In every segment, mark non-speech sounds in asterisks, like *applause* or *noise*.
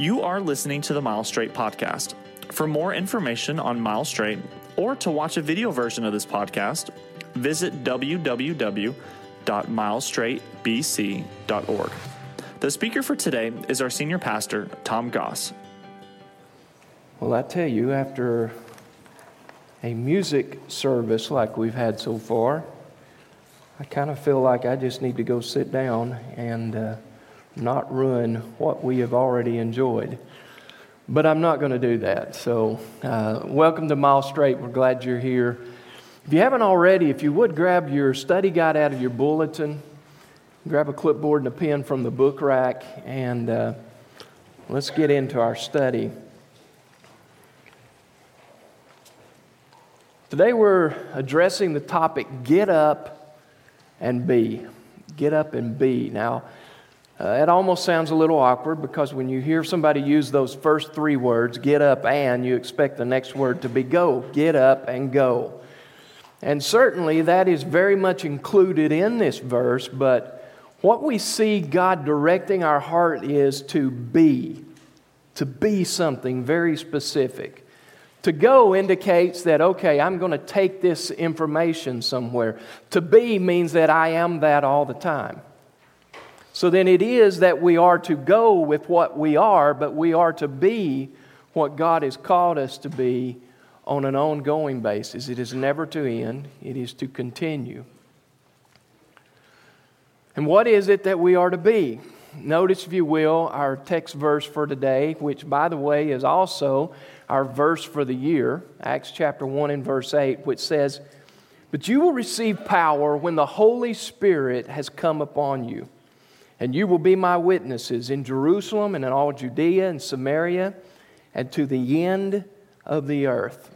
You are listening to the Mile Straight podcast. For more information on Mile Straight or to watch a video version of this podcast, visit www.milestraightbc.org. The speaker for today is our senior pastor, Tom Goss. Well, I tell you, after a music service like we've had so far, I kind of feel like I just need to go sit down and. Uh, not ruin what we have already enjoyed. But I'm not going to do that. So, uh, welcome to Mile Straight. We're glad you're here. If you haven't already, if you would grab your study guide out of your bulletin, grab a clipboard and a pen from the book rack, and uh, let's get into our study. Today we're addressing the topic get up and be. Get up and be. Now, uh, it almost sounds a little awkward because when you hear somebody use those first three words, get up and, you expect the next word to be go. Get up and go. And certainly that is very much included in this verse, but what we see God directing our heart is to be, to be something very specific. To go indicates that, okay, I'm going to take this information somewhere. To be means that I am that all the time. So then it is that we are to go with what we are, but we are to be what God has called us to be on an ongoing basis. It is never to end, it is to continue. And what is it that we are to be? Notice, if you will, our text verse for today, which, by the way, is also our verse for the year, Acts chapter 1 and verse 8, which says, But you will receive power when the Holy Spirit has come upon you and you will be my witnesses in Jerusalem and in all Judea and Samaria and to the end of the earth.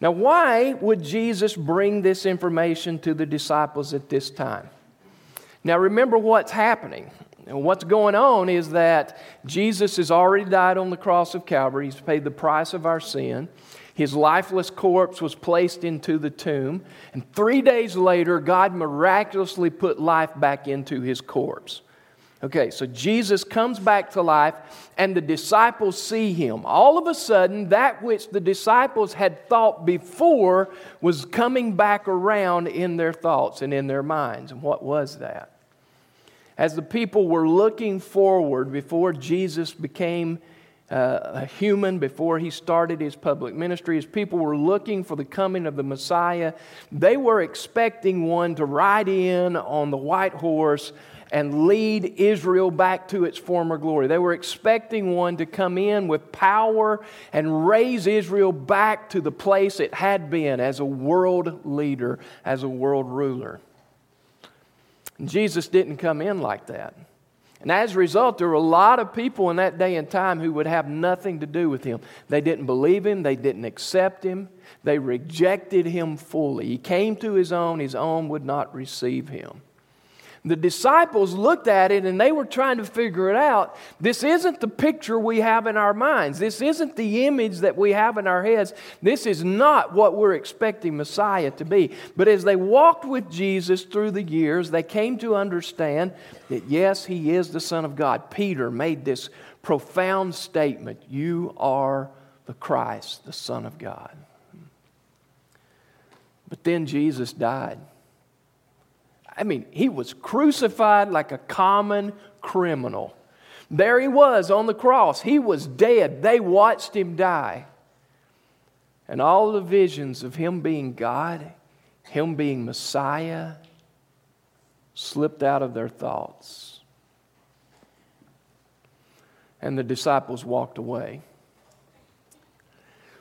Now, why would Jesus bring this information to the disciples at this time? Now, remember what's happening. And what's going on is that Jesus has already died on the cross of Calvary. He's paid the price of our sin. His lifeless corpse was placed into the tomb. And three days later, God miraculously put life back into his corpse. Okay, so Jesus comes back to life and the disciples see him. All of a sudden, that which the disciples had thought before was coming back around in their thoughts and in their minds. And what was that? As the people were looking forward before Jesus became uh, a human, before he started his public ministry, as people were looking for the coming of the Messiah, they were expecting one to ride in on the white horse and lead Israel back to its former glory. They were expecting one to come in with power and raise Israel back to the place it had been as a world leader, as a world ruler. And Jesus didn't come in like that. And as a result, there were a lot of people in that day and time who would have nothing to do with him. They didn't believe him, they didn't accept him, they rejected him fully. He came to his own, his own would not receive him. The disciples looked at it and they were trying to figure it out. This isn't the picture we have in our minds. This isn't the image that we have in our heads. This is not what we're expecting Messiah to be. But as they walked with Jesus through the years, they came to understand that yes, he is the Son of God. Peter made this profound statement You are the Christ, the Son of God. But then Jesus died. I mean, he was crucified like a common criminal. There he was on the cross. He was dead. They watched him die. And all the visions of him being God, him being Messiah, slipped out of their thoughts. And the disciples walked away.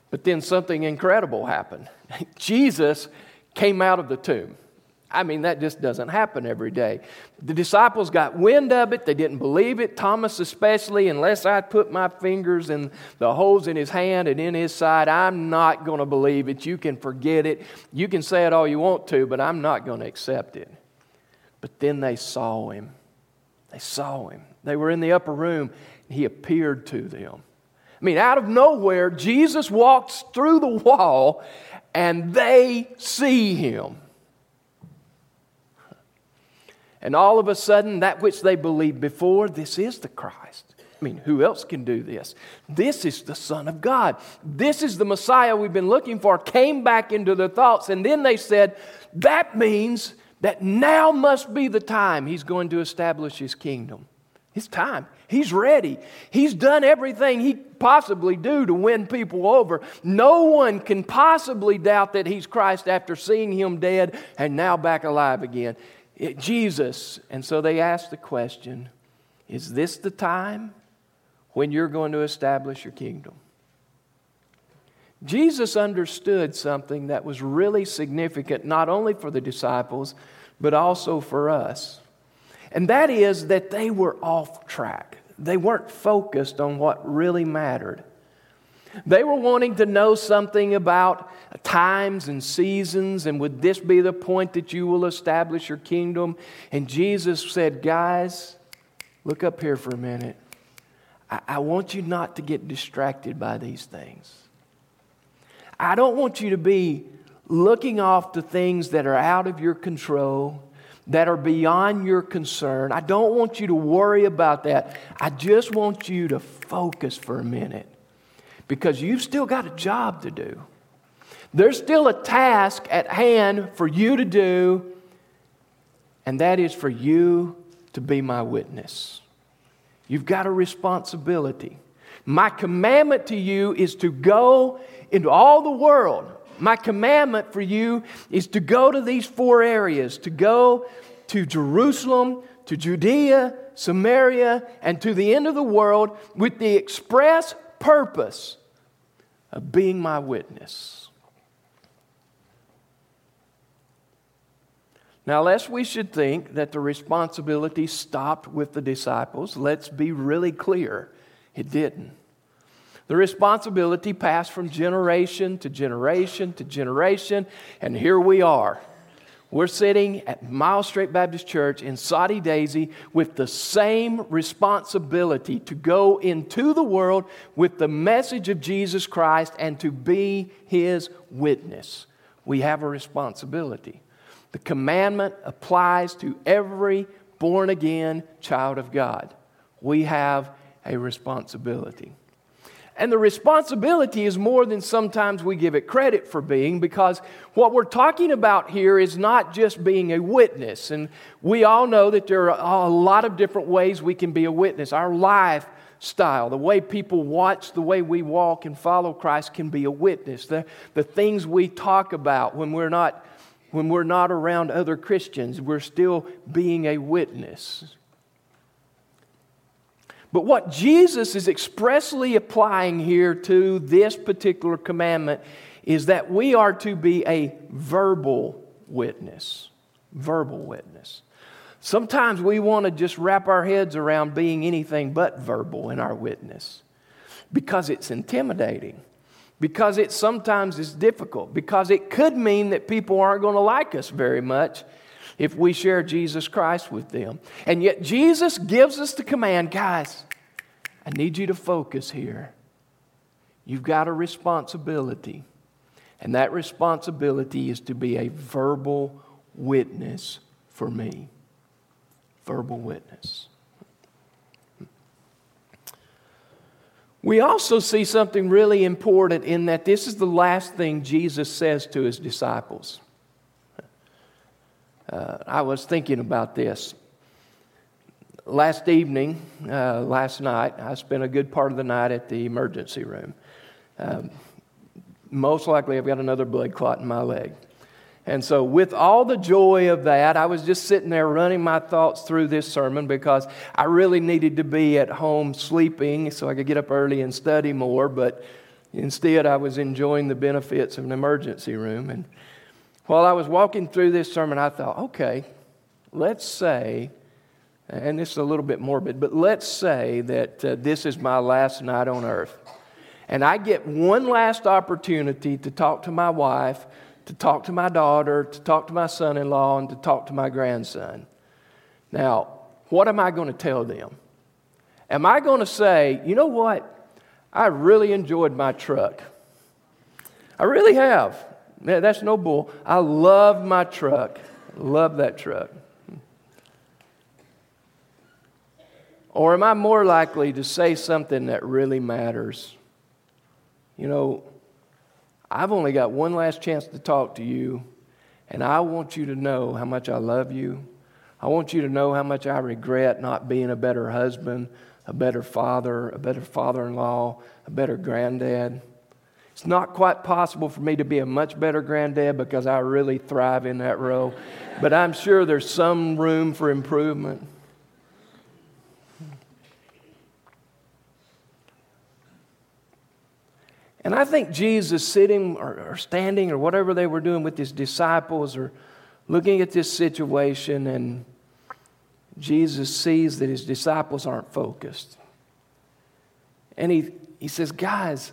But then something incredible happened. *laughs* Jesus came out of the tomb. I mean, that just doesn't happen every day. The disciples got wind of it. They didn't believe it. Thomas, especially, unless I put my fingers in the holes in his hand and in his side, I'm not going to believe it. You can forget it. You can say it all you want to, but I'm not going to accept it. But then they saw him. They saw him. They were in the upper room, and he appeared to them. I mean, out of nowhere, Jesus walks through the wall, and they see him. And all of a sudden, that which they believed before, this is the Christ. I mean, who else can do this? This is the Son of God. This is the Messiah we've been looking for, came back into their thoughts. And then they said, that means that now must be the time he's going to establish his kingdom. It's time. He's ready. He's done everything he possibly do to win people over. No one can possibly doubt that he's Christ after seeing him dead and now back alive again. Jesus. And so they asked the question, is this the time when you're going to establish your kingdom? Jesus understood something that was really significant, not only for the disciples, but also for us. And that is that they were off track. They weren't focused on what really mattered. They were wanting to know something about times and seasons, and would this be the point that you will establish your kingdom? And Jesus said, Guys, look up here for a minute. I, I want you not to get distracted by these things. I don't want you to be looking off to things that are out of your control, that are beyond your concern. I don't want you to worry about that. I just want you to focus for a minute because you've still got a job to do. There's still a task at hand for you to do, and that is for you to be my witness. You've got a responsibility. My commandment to you is to go into all the world. My commandment for you is to go to these four areas to go to Jerusalem, to Judea, Samaria, and to the end of the world with the express purpose of being my witness. Now, lest we should think that the responsibility stopped with the disciples, let's be really clear it didn't. The responsibility passed from generation to generation to generation, and here we are. We're sitting at Miles Straight Baptist Church in Soddy Daisy with the same responsibility to go into the world with the message of Jesus Christ and to be his witness. We have a responsibility. The commandment applies to every born again child of God. We have a responsibility. And the responsibility is more than sometimes we give it credit for being because what we're talking about here is not just being a witness. And we all know that there are a lot of different ways we can be a witness. Our lifestyle, the way people watch, the way we walk and follow Christ can be a witness. The, the things we talk about when we're not when we're not around other Christians, we're still being a witness. But what Jesus is expressly applying here to this particular commandment is that we are to be a verbal witness. Verbal witness. Sometimes we want to just wrap our heads around being anything but verbal in our witness because it's intimidating because it sometimes is difficult, because it could mean that people aren't going to like us very much if we share Jesus Christ with them. And yet, Jesus gives us the command guys, I need you to focus here. You've got a responsibility, and that responsibility is to be a verbal witness for me. Verbal witness. We also see something really important in that this is the last thing Jesus says to his disciples. Uh, I was thinking about this. Last evening, uh, last night, I spent a good part of the night at the emergency room. Um, most likely, I've got another blood clot in my leg. And so, with all the joy of that, I was just sitting there running my thoughts through this sermon because I really needed to be at home sleeping so I could get up early and study more. But instead, I was enjoying the benefits of an emergency room. And while I was walking through this sermon, I thought, okay, let's say, and this is a little bit morbid, but let's say that uh, this is my last night on earth. And I get one last opportunity to talk to my wife to talk to my daughter, to talk to my son in law, and to talk to my grandson. Now, what am I going to tell them? Am I going to say, you know what? I really enjoyed my truck. I really have. That's no bull. I love my truck. Love that truck. Or am I more likely to say something that really matters? You know, I've only got one last chance to talk to you, and I want you to know how much I love you. I want you to know how much I regret not being a better husband, a better father, a better father in law, a better granddad. It's not quite possible for me to be a much better granddad because I really thrive in that role, but I'm sure there's some room for improvement. And I think Jesus sitting or, or, standing or whatever they were doing with his disciples or looking at this situation, and Jesus sees that his disciples aren't focused. And he, he says, Guys,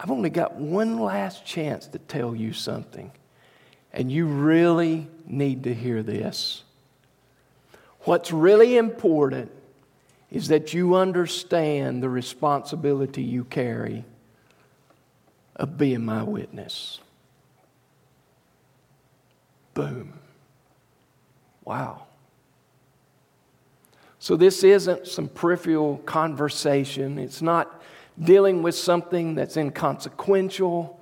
I've only got one last chance to tell you something, and you really need to hear this. What's really important is that you understand the responsibility you carry of being my witness. Boom. Wow. So, this isn't some peripheral conversation. It's not dealing with something that's inconsequential,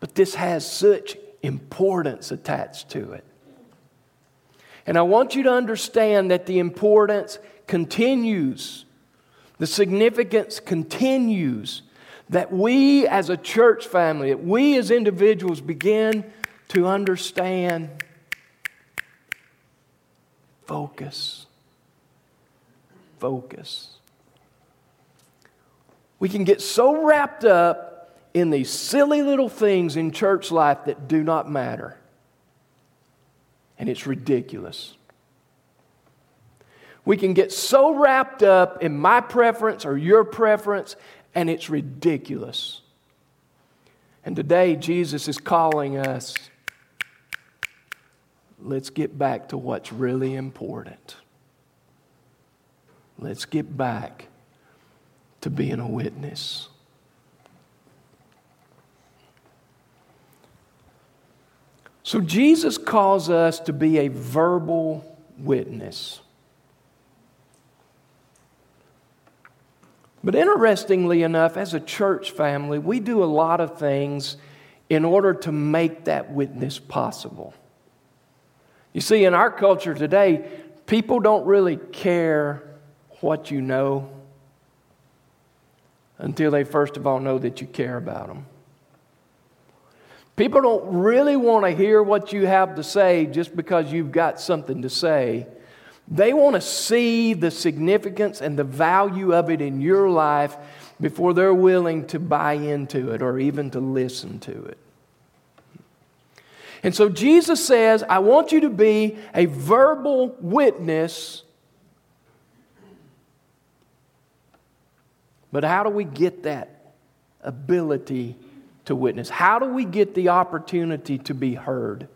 but this has such importance attached to it. And I want you to understand that the importance continues, the significance continues, that we as a church family, that we as individuals begin to understand focus. Focus. We can get so wrapped up in these silly little things in church life that do not matter. And it's ridiculous. We can get so wrapped up in my preference or your preference, and it's ridiculous. And today, Jesus is calling us let's get back to what's really important. Let's get back to being a witness. So, Jesus calls us to be a verbal witness. But interestingly enough, as a church family, we do a lot of things in order to make that witness possible. You see, in our culture today, people don't really care what you know until they first of all know that you care about them. People don't really want to hear what you have to say just because you've got something to say. They want to see the significance and the value of it in your life before they're willing to buy into it or even to listen to it. And so Jesus says, I want you to be a verbal witness But how do we get that ability to witness? How do we get the opportunity to be heard?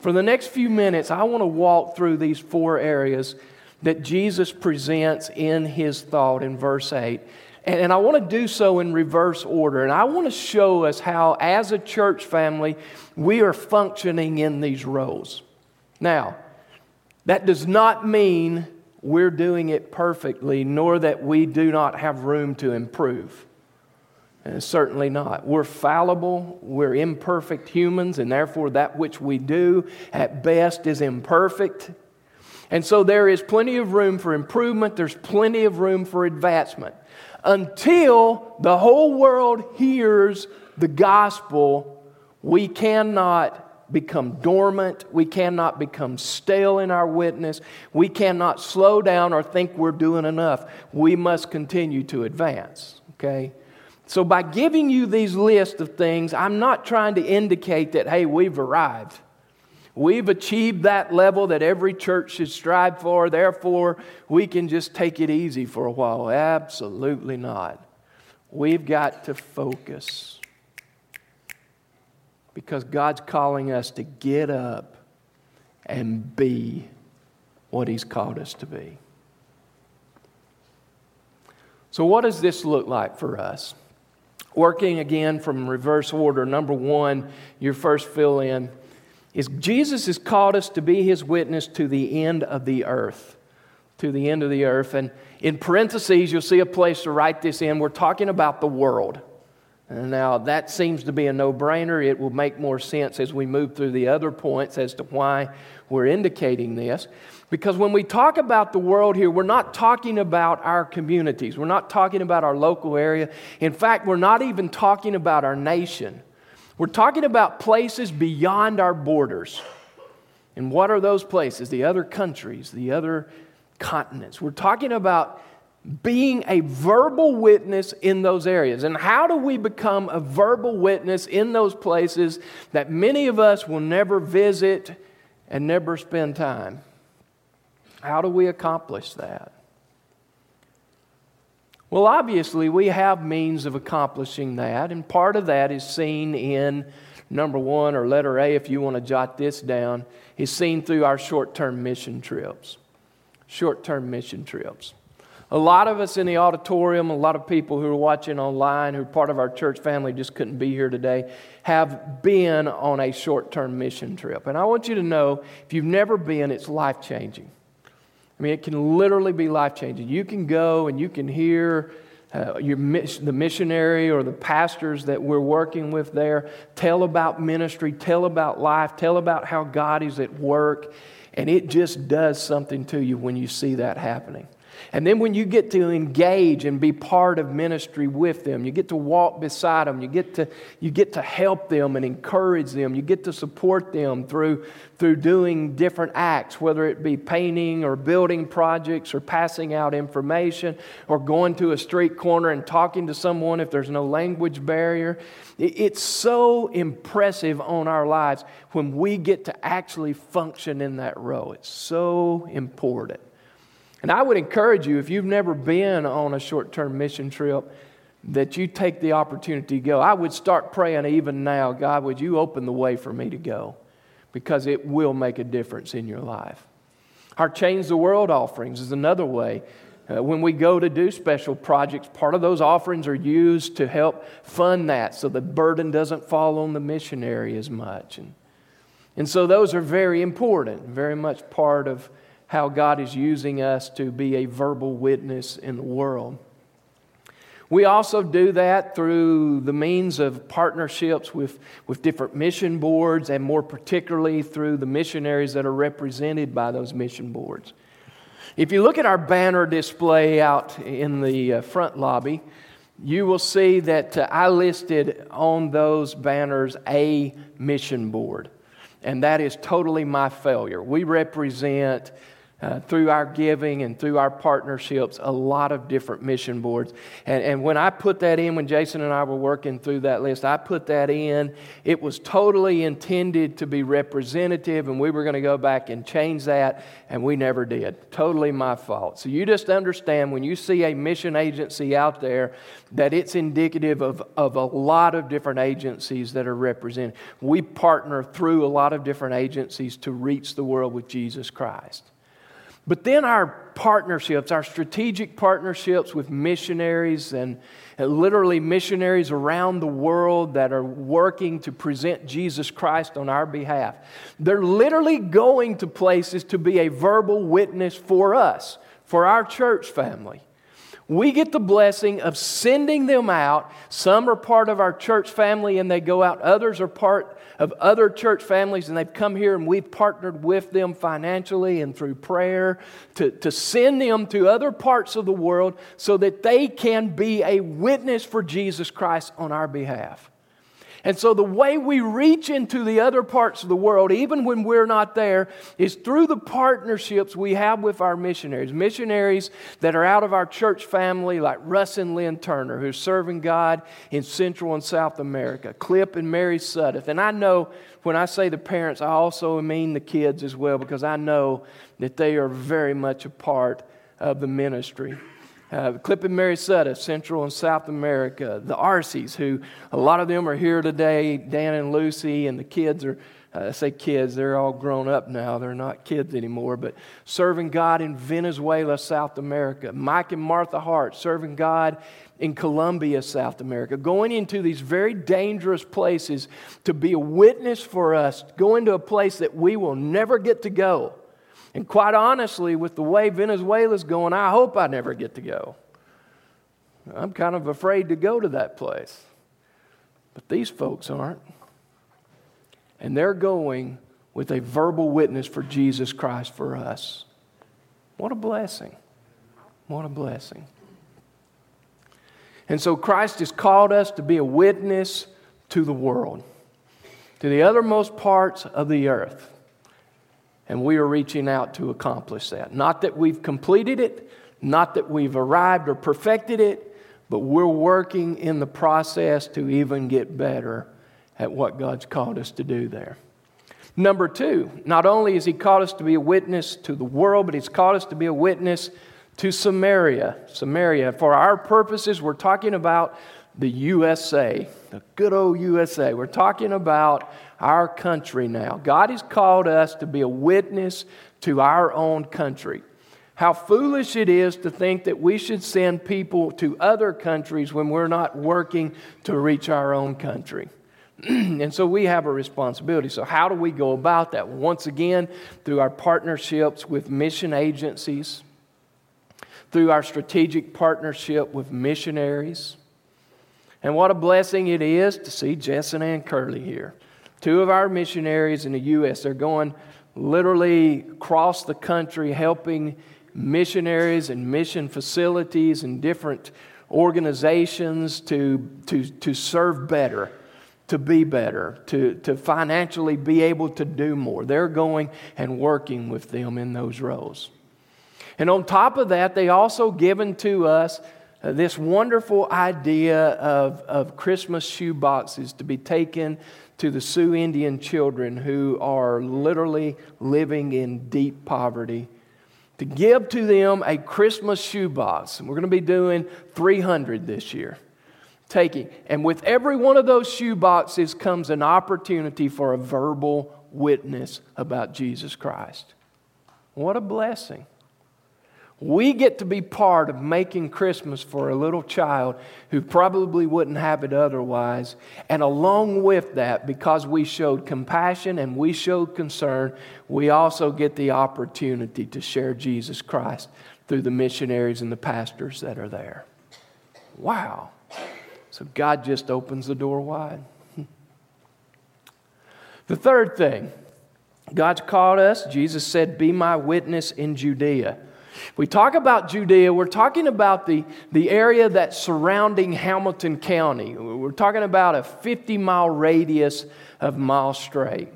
For the next few minutes, I want to walk through these four areas that Jesus presents in his thought in verse 8. And, I want to do so in reverse order. And I want to show us how, as a church family, we are functioning in these roles. Now, that does not mean we're doing it perfectly, nor that we do not have room to improve. And certainly not. We're fallible, we're imperfect humans, and therefore that which we do at best is imperfect. And so there is plenty of room for improvement, there's plenty of room for advancement. Until the whole world hears the gospel, we cannot become dormant. We cannot become stale in our witness. We cannot slow down or think we're doing enough. We must continue to advance. Okay? So, by giving you these lists of things, I'm not trying to indicate that, hey, we've arrived. We've achieved that level that every church should strive for, therefore, we can just take it easy for a while. Absolutely not. We've got to focus because God's calling us to get up and be what He's called us to be. So, what does this look like for us? Working again from reverse order, number one, your first fill in is Jesus has called us to be his witness to the end of the earth. To the end of the earth. And in parentheses, you'll see a place to write this in. We're talking about the world. Now, that seems to be a no brainer. It will make more sense as we move through the other points as to why we're indicating this. Because when we talk about the world here, we're not talking about our communities, we're not talking about our local area. In fact, we're not even talking about our nation. We're talking about places beyond our borders. And what are those places? The other countries, the other continents. We're talking about being a verbal witness in those areas. And how do we become a verbal witness in those places that many of us will never visit and never spend time? How do we accomplish that? Well, obviously, we have means of accomplishing that, and part of that is seen in number one, or letter A, if you want to jot this down, is seen through our short term mission trips. Short term mission trips. A lot of us in the auditorium, a lot of people who are watching online, who are part of our church family, just couldn't be here today, have been on a short term mission trip. And I want you to know if you've never been, it's life changing. I mean, it can literally be life changing. You can go and you can hear uh, your, the missionary or the pastors that we're working with there tell about ministry, tell about life, tell about how God is at work, and it just does something to you when you see that happening. And then when you get to engage and be part of ministry with them, you get to walk beside them, you get to, you get to help them and encourage them, you get to support them through, through doing different acts, whether it be painting or building projects or passing out information or going to a street corner and talking to someone if there's no language barrier. It's so impressive on our lives when we get to actually function in that role. It's so important. And I would encourage you, if you've never been on a short term mission trip, that you take the opportunity to go. I would start praying even now God, would you open the way for me to go? Because it will make a difference in your life. Our Change the World offerings is another way. Uh, when we go to do special projects, part of those offerings are used to help fund that so the burden doesn't fall on the missionary as much. And, and so those are very important, very much part of how God is using us to be a verbal witness in the world. We also do that through the means of partnerships with, with different mission boards, and more particularly through the missionaries that are represented by those mission boards. If you look at our banner display out in the uh, front lobby, you will see that uh, I listed on those banners a mission board, and that is totally my failure. We represent uh, through our giving and through our partnerships, a lot of different mission boards. And, and when I put that in, when Jason and I were working through that list, I put that in. It was totally intended to be representative, and we were going to go back and change that, and we never did. Totally my fault. So you just understand when you see a mission agency out there that it's indicative of, of a lot of different agencies that are represented. We partner through a lot of different agencies to reach the world with Jesus Christ. But then our partnerships, our strategic partnerships with missionaries and literally missionaries around the world that are working to present Jesus Christ on our behalf. They're literally going to places to be a verbal witness for us, for our church family. We get the blessing of sending them out. Some are part of our church family and they go out, others are part of other church families, and they've come here and we've partnered with them financially and through prayer to, to send them to other parts of the world so that they can be a witness for Jesus Christ on our behalf. And so, the way we reach into the other parts of the world, even when we're not there, is through the partnerships we have with our missionaries. Missionaries that are out of our church family, like Russ and Lynn Turner, who's serving God in Central and South America, Clip and Mary Sudduth. And I know when I say the parents, I also mean the kids as well, because I know that they are very much a part of the ministry. Uh, Clip and Mary Sudduth, Central and South America, the Arceys, who a lot of them are here today, Dan and Lucy, and the kids are, uh, I say kids, they're all grown up now. They're not kids anymore, but serving God in Venezuela, South America. Mike and Martha Hart serving God in Colombia, South America. Going into these very dangerous places to be a witness for us, going to a place that we will never get to go. And quite honestly, with the way Venezuela's going, I hope I never get to go. I'm kind of afraid to go to that place. But these folks aren't. And they're going with a verbal witness for Jesus Christ for us. What a blessing. What a blessing. And so Christ has called us to be a witness to the world, to the othermost parts of the earth. And we are reaching out to accomplish that. Not that we've completed it, not that we've arrived or perfected it, but we're working in the process to even get better at what God's called us to do there. Number two, not only has He called us to be a witness to the world, but He's called us to be a witness to Samaria. Samaria. For our purposes, we're talking about the USA, the good old USA. We're talking about our country now. God has called us to be a witness to our own country. How foolish it is to think that we should send people to other countries when we're not working to reach our own country. *clears throat* and so we have a responsibility. So, how do we go about that? Once again, through our partnerships with mission agencies, through our strategic partnership with missionaries. And what a blessing it is to see Jess and Ann Curley here. Two of our missionaries in the U.S. They're going literally across the country helping missionaries and mission facilities and different organizations to, to, to serve better, to be better, to, to financially be able to do more. They're going and working with them in those roles. And on top of that, they also given to us uh, this wonderful idea of, of Christmas shoe boxes to be taken to the Sioux Indian children who are literally living in deep poverty to give to them a Christmas shoebox. And we're going to be doing 300 this year. Taking. And with every one of those shoe boxes comes an opportunity for a verbal witness about Jesus Christ. What a blessing. We get to be part of making Christmas for a little child who probably wouldn't have it otherwise. And along with that, because we showed compassion and we showed concern, we also get the opportunity to share Jesus Christ through the missionaries and the pastors that are there. Wow. So God just opens the door wide. The third thing, God's called us, Jesus said, Be my witness in Judea. We talk about Judea, we're talking about the, the area that's surrounding Hamilton County. We're talking about a 50 mile radius of Mile Straight.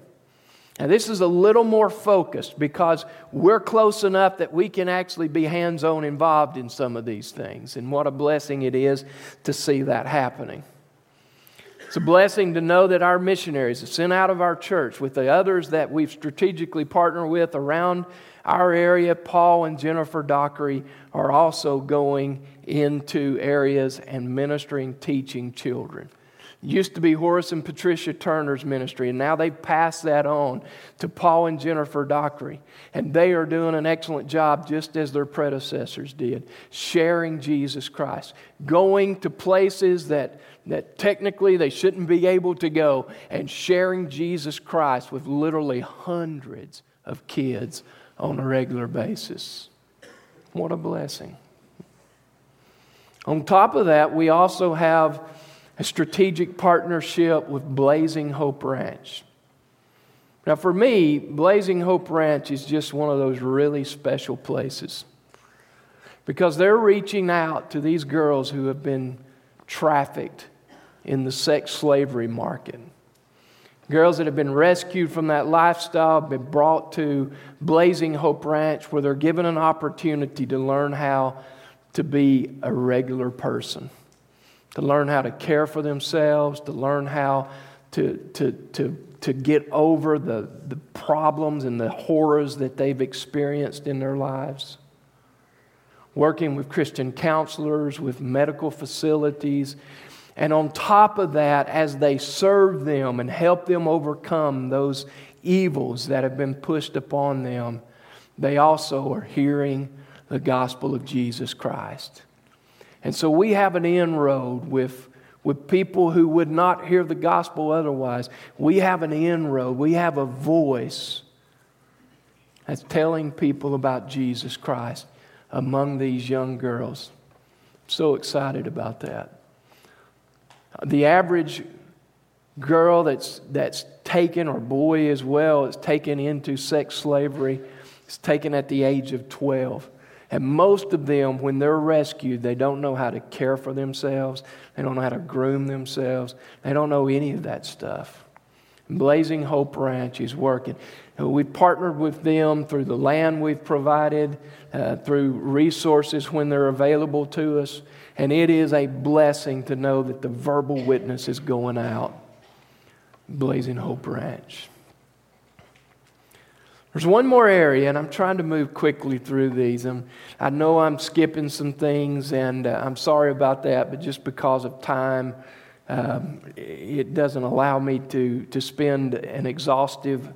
Now, this is a little more focused because we're close enough that we can actually be hands on involved in some of these things. And what a blessing it is to see that happening. It's a blessing to know that our missionaries are sent out of our church with the others that we've strategically partnered with around our area, Paul and Jennifer Dockery are also going into areas and ministering, teaching children. Used to be Horace and Patricia Turner's ministry, and now they've passed that on to Paul and Jennifer Dockery. And they are doing an excellent job, just as their predecessors did, sharing Jesus Christ, going to places that, that technically they shouldn't be able to go, and sharing Jesus Christ with literally hundreds of kids on a regular basis. What a blessing. On top of that, we also have a strategic partnership with Blazing Hope Ranch. Now, for me, Blazing Hope Ranch is just one of those really special places because they're reaching out to these girls who have been trafficked in the sex slavery market. Girls that have been rescued from that lifestyle been brought to Blazing Hope Ranch where they're given an opportunity to learn how to be a regular person, to learn how to care for themselves, to learn how to, to, to, to get over the, the problems and the horrors that they've experienced in their lives. Working with Christian counselors, with medical facilities, And on top of that, as they serve them and help them overcome those evils that have been pushed upon them, they also are hearing the gospel of Jesus Christ. And so we have an inroad with, with people who would not hear the gospel otherwise. We have an inroad, we have a voice that's telling people about Jesus Christ among these young girls. So excited about that. The average girl that's, that's taken, or boy as well, is taken into sex slavery, is taken at the age of 12. And most of them, when they're rescued, they don't know how to care for themselves. They don't know how to groom themselves. They don't know any of that stuff. Blazing Hope Ranch is working. We've partnered with them through the land we've provided, uh, through resources when they're available to us. And it is a blessing to know that the verbal witness is going out. Blazing Hope Ranch. There's one more area, and I'm trying to move quickly through these. I'm, I know I'm skipping some things, and uh, I'm sorry about that, but just because of time, um, it doesn't allow me to, to spend an exhaustive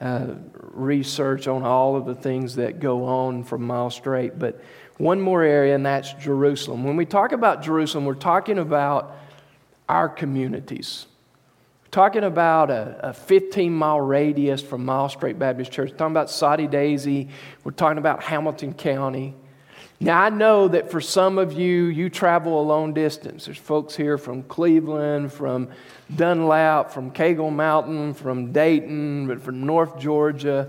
uh, research on all of the things that go on from Mile Straight. But one more area, and that's Jerusalem. When we talk about Jerusalem, we're talking about our communities talking about a, a 15 mile radius from Mile Straight Baptist Church. We're talking about Soddy Daisy. We're talking about Hamilton County. Now, I know that for some of you, you travel a long distance. There's folks here from Cleveland, from Dunlap, from Cagle Mountain, from Dayton, from North Georgia,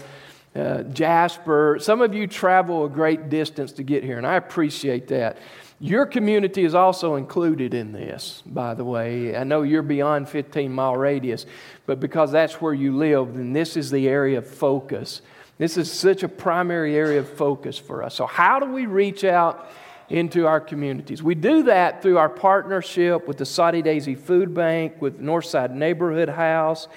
uh, Jasper. Some of you travel a great distance to get here, and I appreciate that. Your community is also included in this, by the way. I know you're beyond 15 mile radius, but because that's where you live, then this is the area of focus. This is such a primary area of focus for us. So, how do we reach out into our communities? We do that through our partnership with the Soddy Daisy Food Bank, with Northside Neighborhood House,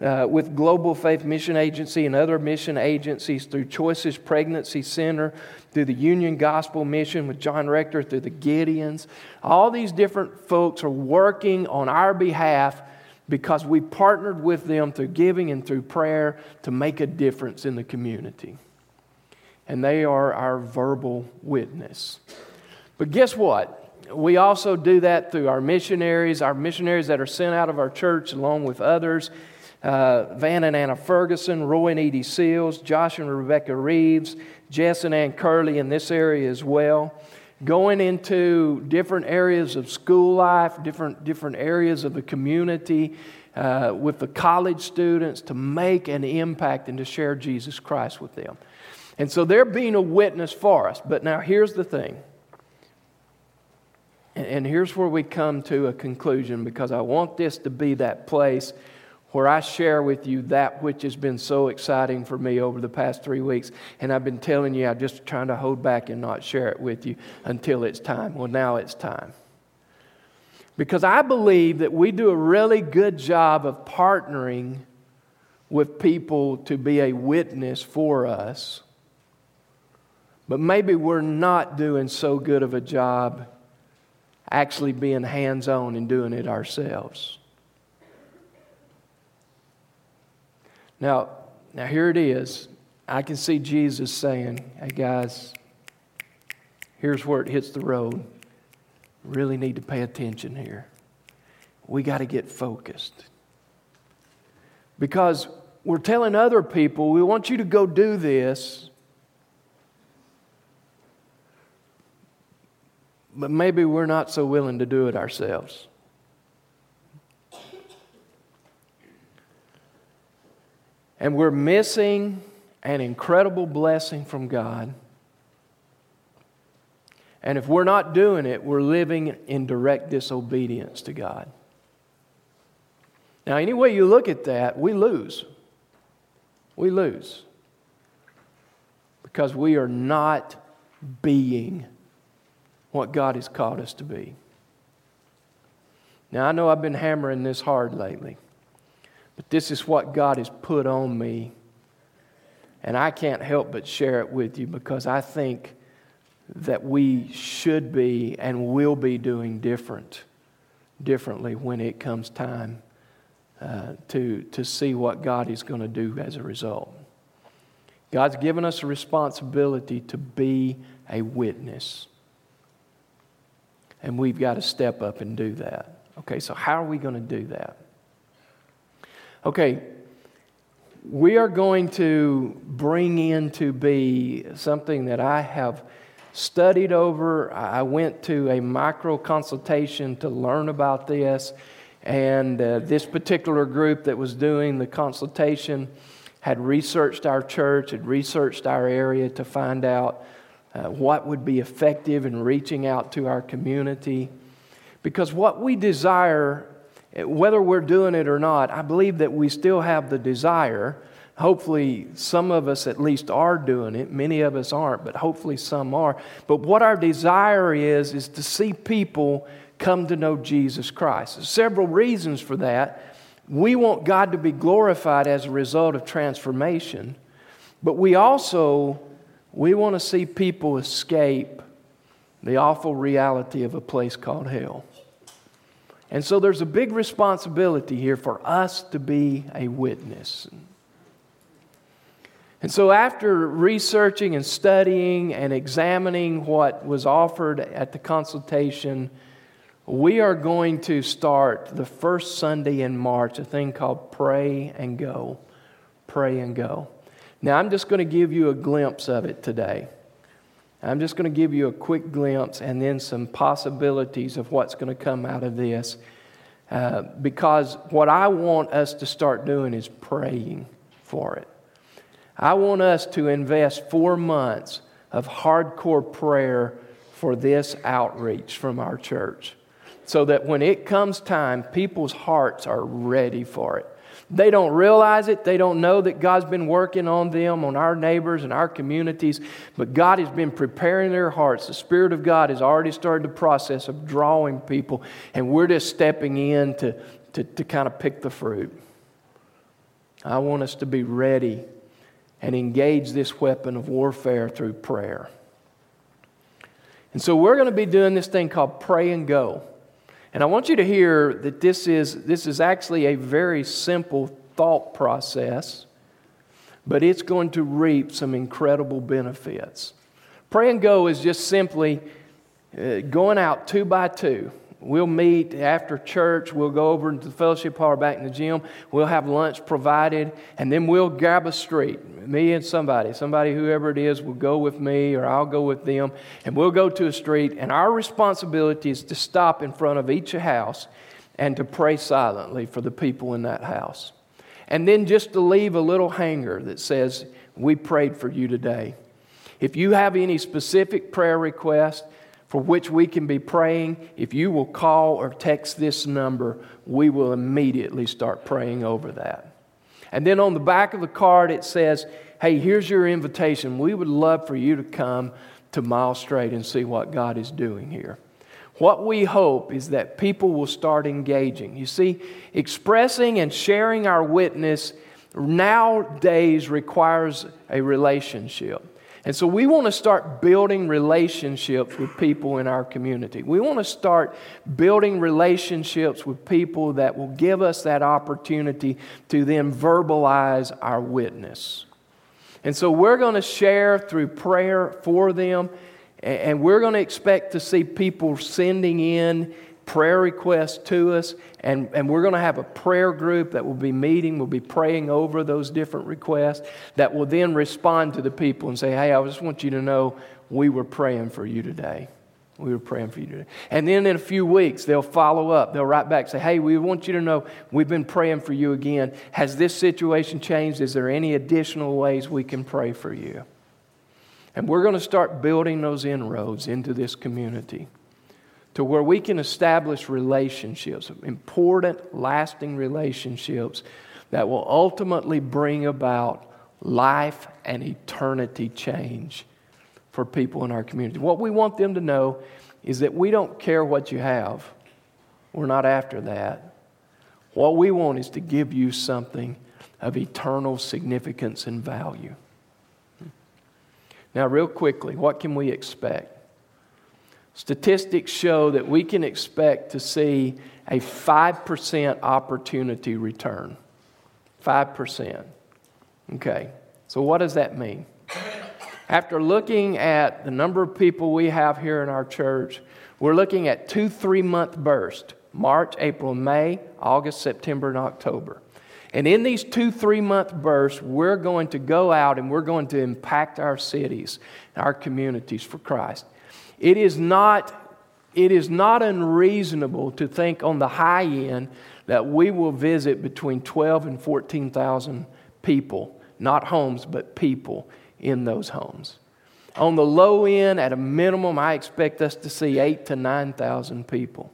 uh, with Global Faith Mission Agency and other mission agencies through Choices Pregnancy Center, through the Union Gospel Mission with John Rector, through the Gideons. All these different folks are working on our behalf because we partnered with them through giving and through prayer to make a difference in the community. And they are our verbal witness. But guess what? We also do that through our missionaries, our missionaries that are sent out of our church along with others uh, Van and Anna Ferguson, Roy and Edie Seals, Josh and Rebecca Reeves, Jess and Ann Curley in this area as well. Going into different areas of school life, different, different areas of the community, uh, with the college students to make an impact and to share Jesus Christ with them. And so they're being a witness for us. But now here's the thing. And here's where we come to a conclusion because I want this to be that place where I share with you that which has been so exciting for me over the past three weeks. And I've been telling you, I'm just trying to hold back and not share it with you until it's time. Well, now it's time. Because I believe that we do a really good job of partnering with people to be a witness for us. But maybe we're not doing so good of a job actually being hands on and doing it ourselves. Now, now here it is. I can see Jesus saying, Hey guys, here's where it hits the road. Really need to pay attention here. We got to get focused. Because we're telling other people, we want you to go do this. But maybe we're not so willing to do it ourselves. And we're missing an incredible blessing from God. And if we're not doing it, we're living in direct disobedience to God. Now, any way you look at that, we lose. We lose. Because we are not being what God has called us to be. Now, I know I've been hammering this hard lately. But this is what God has put on me. And I can't help but share it with you because I think that we should be and will be doing different differently when it comes time uh, to, to see what God is going to do as a result. God's given us a responsibility to be a witness. And we've got to step up and do that. Okay, so how are we going to do that? Okay, we are going to bring in to be something that I have studied over. I went to a micro consultation to learn about this, and uh, this particular group that was doing the consultation had researched our church, had researched our area to find out uh, what would be effective in reaching out to our community. Because what we desire whether we're doing it or not, I believe that we still have the desire. Hopefully, some of us at least are doing it. Many of us aren't, but hopefully some are. But what our desire is, is to see people come to know Jesus Christ. There's several reasons for that. We want God to be glorified as a result of transformation, but we also we want to see people escape the awful reality of a place called hell. And so there's a big responsibility here for us to be a witness. And so, after researching and studying and examining what was offered at the consultation, we are going to start the first Sunday in March a thing called Pray and Go. Pray and Go. Now, I'm just going to give you a glimpse of it today. I'm just going to give you a quick glimpse and then some possibilities of what's going to come out of this. Uh, because what I want us to start doing is praying for it. I want us to invest four months of hardcore prayer for this outreach from our church so that when it comes time, people's hearts are ready for it. They don't realize it. They don't know that God's been working on them, on our neighbors and our communities. But God has been preparing their hearts. The Spirit of God has already started the process of drawing people, and we're just stepping in to, to, to kind of pick the fruit. I want us to be ready and engage this weapon of warfare through prayer. And so we're going to be doing this thing called pray and go. And I want you to hear that this is, this is actually a very simple thought process, but it's going to reap some incredible benefits. Pray and go is just simply uh, going out two by two We'll meet after church. We'll go over into the fellowship hall back in the gym. We'll have lunch provided, and then we'll grab a street. Me and somebody, somebody, whoever it is, will go with me or I'll go with them, and we'll go to a street. And our responsibility is to stop in front of each house and to pray silently for the people in that house. And then just to leave a little hanger that says, We prayed for you today. If you have any specific prayer requests, for which we can be praying, if you will call or text this number, we will immediately start praying over that. And then on the back of the card, it says, Hey, here's your invitation. We would love for you to come to Mile Straight and see what God is doing here. What we hope is that people will start engaging. You see, expressing and sharing our witness nowadays requires a relationship. And so we want to start building relationships with people in our community. We want to start building relationships with people that will give us that opportunity to then verbalize our witness. And so we're going to share through prayer for them, and we're going to expect to see people sending in prayer requests to us, and, and we're going to have a prayer group that will be meeting. We'll be praying over those different requests that will then respond to the people and say, Hey, I just want you to know we were praying for you today. We were praying for you today. And then in a few weeks, they'll follow up. They'll write back, say, Hey, we want you to know we've been praying for you again. Has this situation changed? Is there any additional ways we can pray for you? And we're going to start building those inroads into this community to where we can establish relationships, important, lasting relationships that will ultimately bring about life and eternity change for people in our community. What we want them to know is that we don't care what you have, we're not after that. What we want is to give you something of eternal significance and value. Now, real quickly, what can we expect? Statistics show that we can expect to see a 5% opportunity return. 5%. Okay, so what does that mean? After looking at the number of people we have here in our church, we're looking at two three month bursts March, April, May, August, September, and October. And in these two three month bursts, we're going to go out and we're going to impact our cities, our communities for Christ. It is not it is not unreasonable to think on the high end that we will visit between 12 and 14,000 people, not homes, but people in those homes. On the low end, at a minimum, I expect us to see 8 to 9,000 people.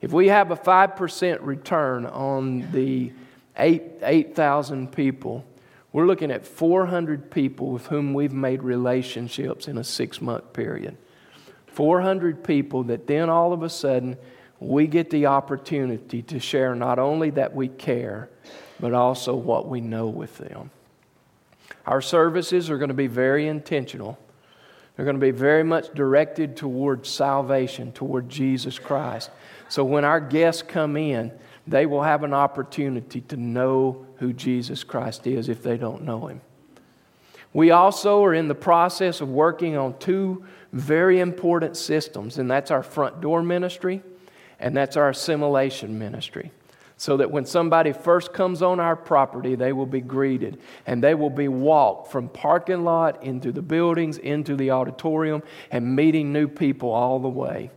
If we have a 5% return on the 8,000 8, people, we're looking at 400 people with whom we've made relationships in a six month period. 400 people that then all of a sudden we get the opportunity to share not only that we care, but also what we know with them. Our services are going to be very intentional. They're going to be very much directed toward salvation, toward Jesus Christ. So when our guests come in, they will have an opportunity to know who Jesus Christ is if they don't know him. We also are in the process of working on two very important systems, and that's our front door ministry and that's our assimilation ministry. So that when somebody first comes on our property, they will be greeted and they will be walked from parking lot into the buildings, into the auditorium, and meeting new people all the way.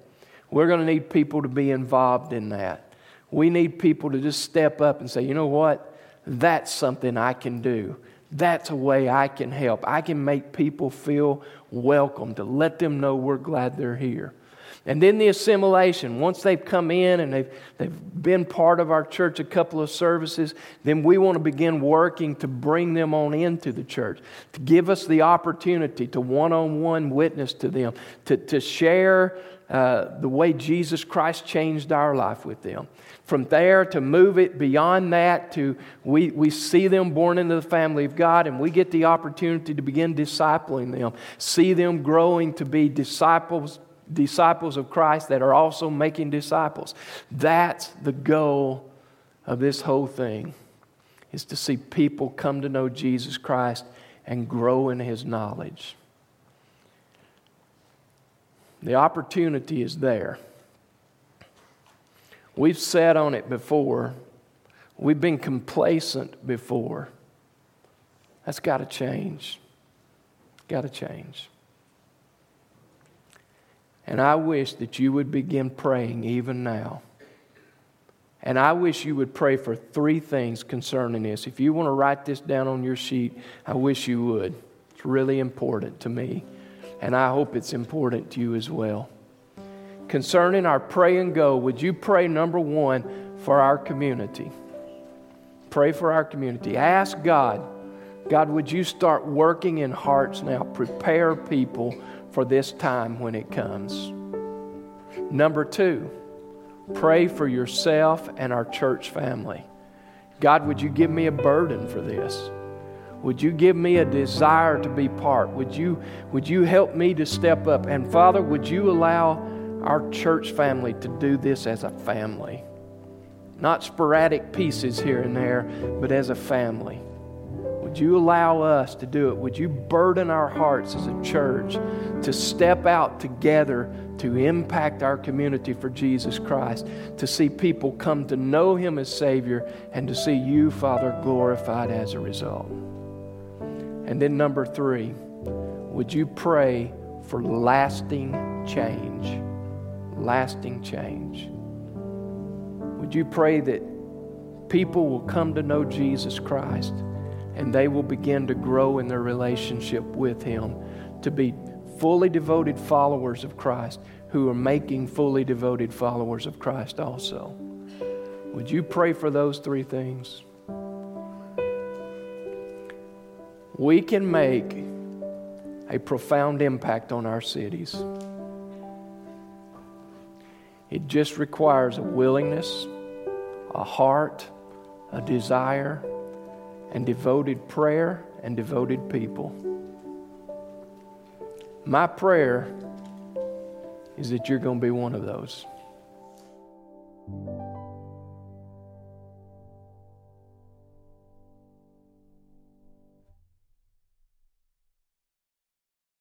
We're going to need people to be involved in that. We need people to just step up and say, you know what? That's something I can do. That's a way I can help. I can make people feel welcome, to let them know we're glad they're here. And then the assimilation. Once they've come in and they've, they've been part of our church a couple of services, then we want to begin working to bring them on into the church, to give us the opportunity to one on one witness to them, to, to share uh, the way Jesus Christ changed our life with them. From there to move it beyond that to we, we see them born into the family of God and we get the opportunity to begin discipling them, see them growing to be disciples disciples of Christ that are also making disciples. That's the goal of this whole thing is to see people come to know Jesus Christ and grow in his knowledge. The opportunity is there. We've sat on it before. We've been complacent before. That's got to change. Got to change. And I wish that you would begin praying even now. And I wish you would pray for three things concerning this. If you want to write this down on your sheet, I wish you would. It's really important to me. And I hope it's important to you as well. Concerning our pray and go, would you pray number one for our community? Pray for our community. Ask God, God, would you start working in hearts now? Prepare people for this time when it comes. Number two, pray for yourself and our church family. God, would you give me a burden for this? Would you give me a desire to be part? Would you, would you help me to step up? And Father, would you allow our church family to do this as a family? Not sporadic pieces here and there, but as a family. Would you allow us to do it? Would you burden our hearts as a church to step out together to impact our community for Jesus Christ, to see people come to know Him as Savior, and to see you, Father, glorified as a result? And then, number three, would you pray for lasting change? Lasting change. Would you pray that people will come to know Jesus Christ? and they will begin to grow in their relationship with Him to be fully devoted followers of Christ who are making fully devoted followers of Christ also. Would you pray for those three things? We can make a profound impact on our cities. It just requires a willingness, a heart, a desire and devoted prayer and devoted people. My prayer is that you're going to be one of those.